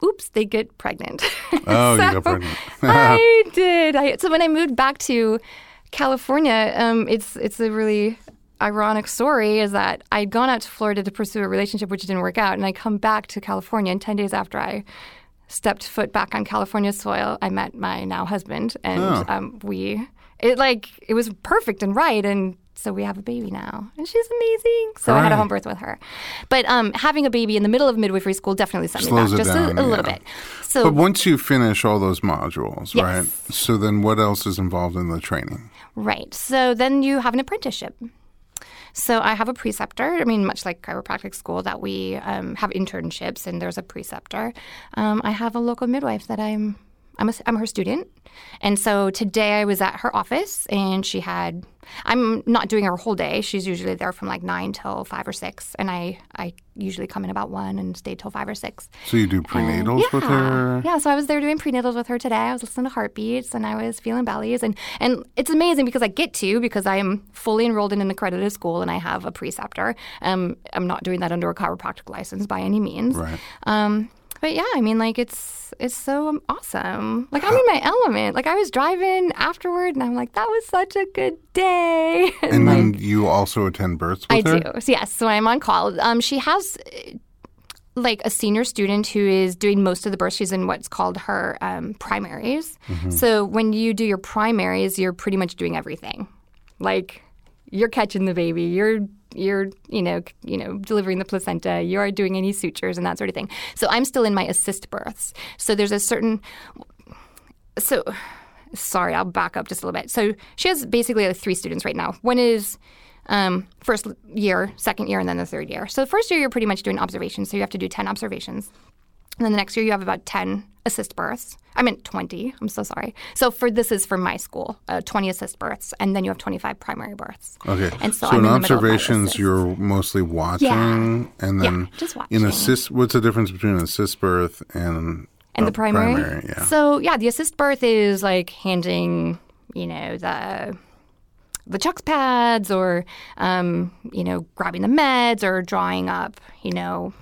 oops, they get pregnant. Oh, you So got pregnant. I did. I, so when I moved back to California, um, it's it's a really ironic story. Is that I'd gone out to Florida to pursue a relationship which didn't work out, and I come back to California, and ten days after I stepped foot back on California soil, I met my now husband, and Oh. um, we it like it was perfect and right, and so we have a baby now, and she's amazing. So I had a home birth with her, but um, having a baby in the middle of midwifery school definitely set me Slows back it just down, a, a little bit. So But once you finish all those modules, Yes. right? So then what else is involved in the training? Right. So then you have an apprenticeship. So I have a preceptor. I mean, much like chiropractic school, that we um, have internships, and there's a preceptor. Um, I have a local midwife that I'm I'm a, I'm her student, and so today I was at her office, and she had. I'm not doing her whole day. She's usually there from like nine till five or six, and I I usually come in about one and stay till five or six. So you do prenatals with her? Yeah, so I was there doing prenatals with her today. I was listening to heartbeats and I was feeling bellies and and it's amazing because I get to because I am fully enrolled in an accredited school and I have a preceptor. Um, I'm not doing that under a chiropractic license by any means. Right. Um, but yeah, I mean, like it's it's so awesome. Like I'm in my element. Like I was driving afterward, and I'm like, that was such a good day. And then you also attend births I her? do. So yes, so I'm on call. Um, she has uh, like a senior student who is doing most of the births. She's in what's called her um, primaries. Mm-hmm. So when you do your primaries, you're pretty much doing everything. Like you're catching the baby, you're you're you know you know delivering the placenta, you are doing any sutures and that sort of thing. So I'm still in my assist births. So there's a certain so sorry, I'll back up just a little bit. So she has basically like three students right now. One is um, first year, second year, and then the third year. So the first year, you're pretty much doing observations. So you have to do 10 observations. And then the next year, you have about 10 assist births. I meant 20. I'm so sorry. So for this is for my school, uh, 20 assist births, and then you have 25 primary births. Okay. And so, so in in the middle of my observations, you're mostly watching, and Yeah, then just in assist. What's the difference between an assist birth and and the primary. yeah. So yeah, the assist birth is like handing, you know, the the chucks pads or um, you know, grabbing the meds or drawing up, you know,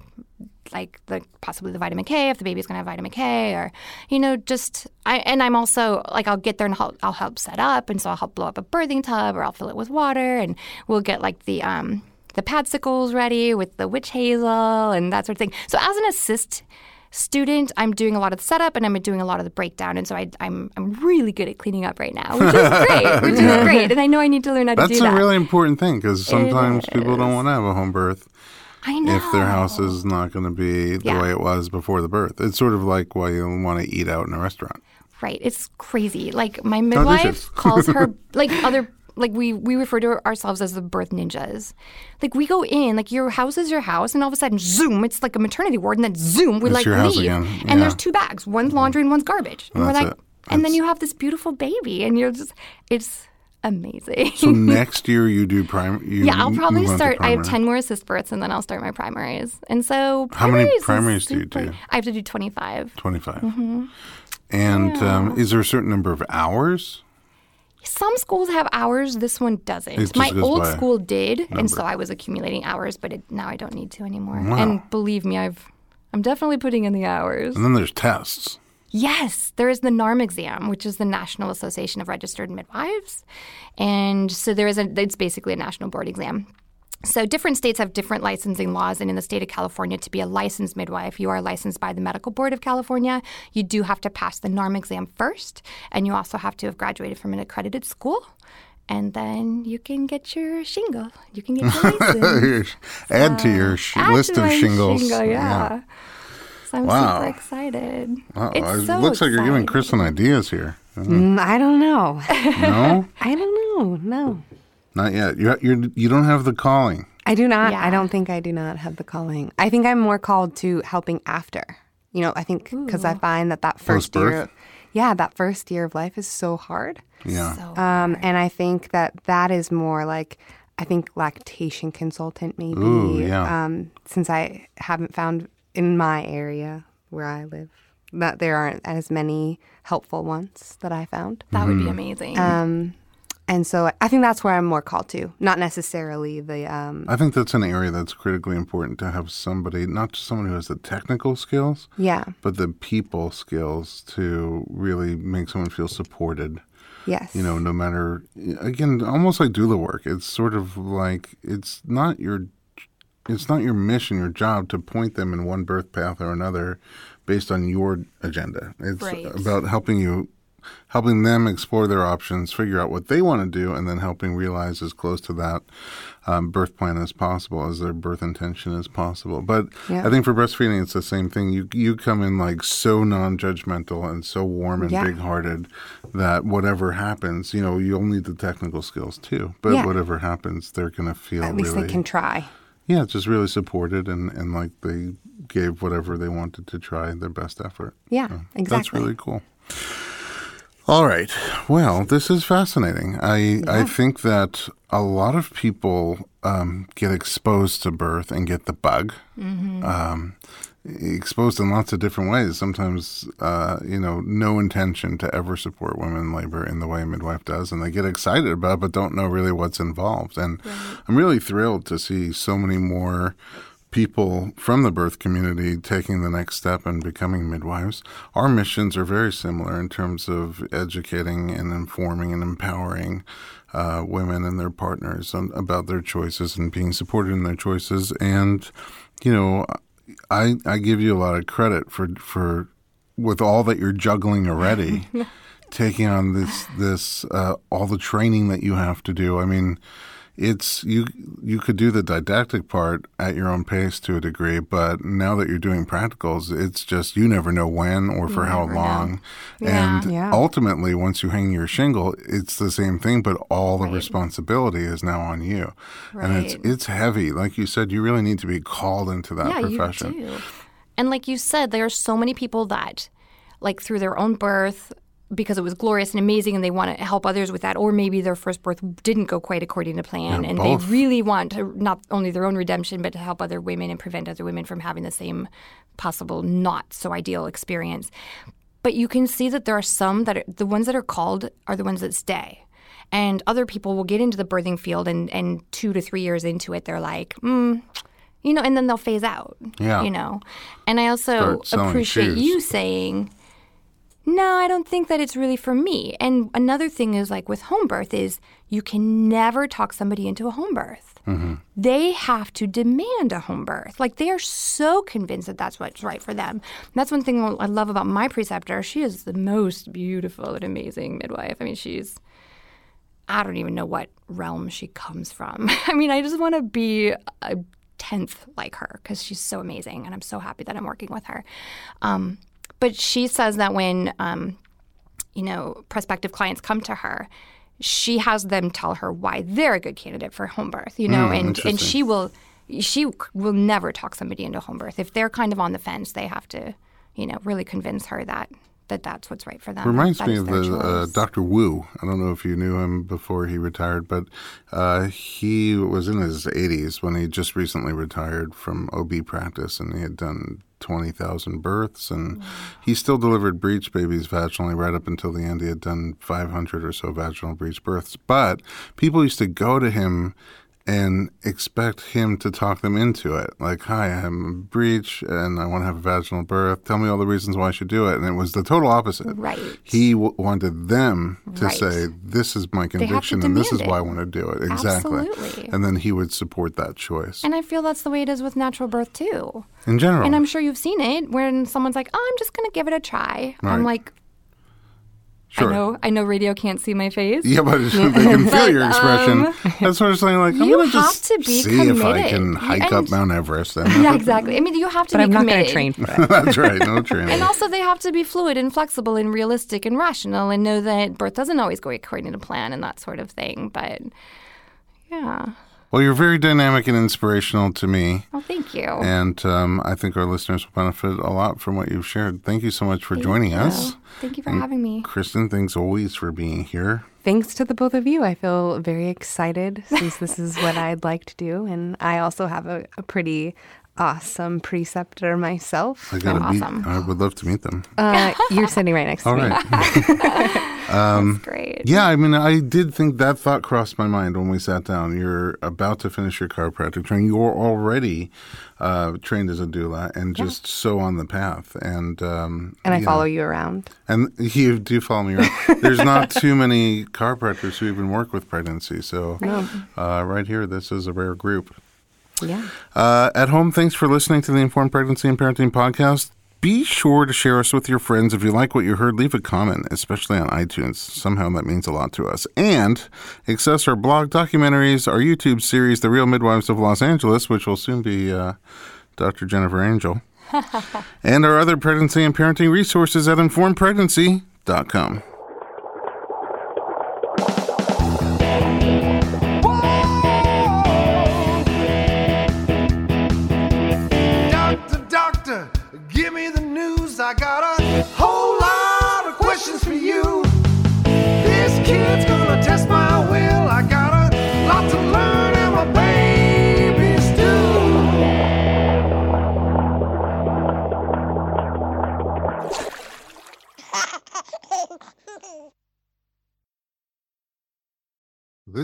like the possibly the vitamin K if the baby's gonna have vitamin K or you know just I and I'm also like I'll get there and help, I'll help set up and so I'll help blow up a birthing tub or I'll fill it with water and we'll get like the um the padsicles ready with the witch hazel and that sort of thing. So as an assist student, I'm doing a lot of the setup and I'm doing a lot of the breakdown and so I, I'm I'm really good at cleaning up right now, which is great, which is great, and I know I need to learn how to That's a really important thing because sometimes people don't want to have a home birth I know if their house is not going to be the Yeah. way it was before the birth. It's sort of like why you want to eat out in a restaurant. Right. It's crazy. Like my midwife calls her like other like we we refer to ourselves as the birth ninjas. Like we go in, like your house is your house, and all of a sudden, zoom, it's like a maternity ward, and then zoom, we It's like leave, again. and there's two bags, one's laundry and one's garbage, and we're like, it. and then you have this beautiful baby, and you're just, it's amazing. So next year you do prime. You yeah, I'll probably move on to start. I have ten more assist births, and then I'll start my primaries. And so How many primaries do you do? I have to do twenty five. 25. Mm-hmm. And um, is there a certain number of hours? Some schools have hours. This one doesn't. My old school did, and so I was accumulating hours, but it, now I don't need to anymore. Wow. And believe me, I've I'm definitely putting in the hours. And then there's tests. Yes, there is the NARM exam, which is the National Association of Registered Midwives, and so there is a. It's basically a national board exam. So different states have different licensing laws, and in the state of California, to be a licensed midwife, you are licensed by the Medical Board of California. You do have to pass the NARM exam first, and you also have to have graduated from an accredited school, and then you can get your shingle. You can get your license. Add to your uh, sh- Add list of shingles. shingle, yeah. So I'm Wow. super excited. Wow, It's it so looks like you're giving exciting. Chris some ideas here. Mm, I don't know. No, I don't know. No. not yet. You you you don't have the calling. I do not. Yeah. I don't think I do not have the calling. I think I'm more called to helping after. You know, I think because I find that that first Post-birth? year, yeah, that first year of life is so hard. Yeah. So Um, and I think that that is more like, I think lactation consultant maybe. Ooh, yeah. Um, since I haven't found in my area where I live that there aren't as many helpful ones that I found. that would Mm-hmm. be amazing. Um, and so I think that's where I'm more called to, not necessarily the um, I think that's an area that's critically important to have somebody, not just someone who has the technical skills, yeah, but the people skills to really make someone feel supported. yes, You know, no matter again, almost like do the work. It's sort of like it's not your it's not your mission, your job to point them in one birth path or another based on your agenda. It's Right. about helping you helping them explore their options, figure out what they want to do, and then helping realize as close to that um, birth plan as possible, as their birth intention as possible. But Yeah. I think for breastfeeding, it's the same thing. You you come in like so non-judgmental and so warm and Yeah. big-hearted that whatever happens, you know, you'll need the technical skills too. But Yeah. whatever happens, they're going to feel at least really they can try. Yeah, just really supported and and like they gave whatever they wanted to try their best effort. Yeah, exactly. That's really cool. All right. Well, this is fascinating. I I think that a lot of people um, get exposed to birth and get the bug. Um, exposed in lots of different ways. Sometimes, uh, you know, no intention to ever support women in labor in the way a midwife does, and they get excited about, it, but don't know really what's involved. And I'm really thrilled to see so many more people from the birth community taking the next step and becoming midwives. Our missions are very similar in terms of educating and informing and empowering uh, women and their partners on, about their choices and being supported in their choices. And, you know, I, I give you a lot of credit for, for with all that you're juggling already. taking on this this uh, all the training that you have to do. I mean, it's you you could do the didactic part at your own pace to a degree, but now that you're doing practicals, it's just you never know when or for how long. And Yeah. ultimately, once you hang your shingle, it's the same thing, but all the responsibility is now on you, and it's it's heavy. Like you said, you really need to be called into that yeah, profession. you do. And like you said, there are so many people that, like through their own birth, because it was glorious and amazing, and they want to help others with that, or maybe their first birth didn't go quite according to plan, Yeah, and both. they really want to not only their own redemption, but to help other women and prevent other women from having the same possible not so ideal experience. But you can see that there are some that are, the ones that are called are the ones that stay. And other people will get into the birthing field, and, and two to three years into it, they're like, mm, you know, and then they'll phase out. Yeah. You know, and I also Start appreciate you saying, no, I don't think that it's really for me. And another thing is like with home birth is you can never talk somebody into a home birth. They have to demand a home birth. Like they are so convinced that that's what's right for them. And that's one thing I love about my preceptor. She is the most beautiful and amazing midwife. I mean, she's I don't even know what realm she comes from. I mean, I just want to be a tenth like her because she's so amazing, and I'm so happy that I'm working with her. Um, but she says that when um, you know prospective clients come to her, she has them tell her why they're a good candidate for home birth. You know, and and she will she will never talk somebody into home birth if they're kind of on the fence. They have to you know really convince her that. That that's what's right for them. Reminds me of the uh. Dr. Wu. I don't know if you knew him before he retired, but uh, he was in his 80s when he just recently retired from OB practice, and he had done 20,000 births, and mm. he still delivered breech babies vaginally right up until the end. He had done 500 or so vaginal breech births, but people used to go to him and expect him to talk them into it. Like, hi, I'm a breech and I want to have a vaginal birth. Tell me all the reasons why I should do it. And it was the total opposite. Right. He w- wanted them to Right. say, this is my conviction and this is demand why I want to do it. Exactly. Absolutely. And then he would support that choice And I feel that's the way it is with natural birth too. in general. And I'm sure you've seen it when someone's like, "Oh, I'm just going to give it a try." I'm like, sure. I know, I know, radio can't see my face. Yeah, but they can feel your expression. That's sort of saying like, I'm um, you going to have just to be see if I committed. can hike up And- Mount Everest. Then. Yeah, exactly. I mean, you have to But be I'm not committed. going to train for it. That's right. No training. And also, they have to be fluid and flexible and realistic and rational and know that birth doesn't always go according to plan and that sort of thing. But yeah. Well, you're very dynamic and inspirational to me. Well, thank you. And um, I think our listeners will benefit a lot from what you've shared. Thank you so much for joining Thank us. Thank you for having me. Kristen, thanks always for being here. Thanks to the both of you. I feel very excited since this is what I'd like to do. And I also have a, a pretty awesome preceptor myself. I gotta meet. awesome. I would love to meet them. Uh, you're sitting right next to All me. right. That's great. Yeah, I mean, I did think that thought crossed my mind when we sat down. You're about to finish your chiropractic training. You're already uh, trained as a doula and just so on the path. And um, And I yeah. follow you around. And you do follow me around. There's not too many chiropractors who even work with pregnancy. So, uh, right here, this is a rare group. Yeah. Uh, at home, thanks for listening to the Informed Pregnancy and Parenting Podcast. Be sure to share us with your friends. If you like what you heard, leave a comment, especially on iTunes. Somehow that means a lot to us. And access our blog documentaries, our YouTube series, The Real Midwives of Los Angeles, which will soon be uh, Dr. Jennifer Angel, and our other pregnancy and parenting resources at informedpregnancy.com.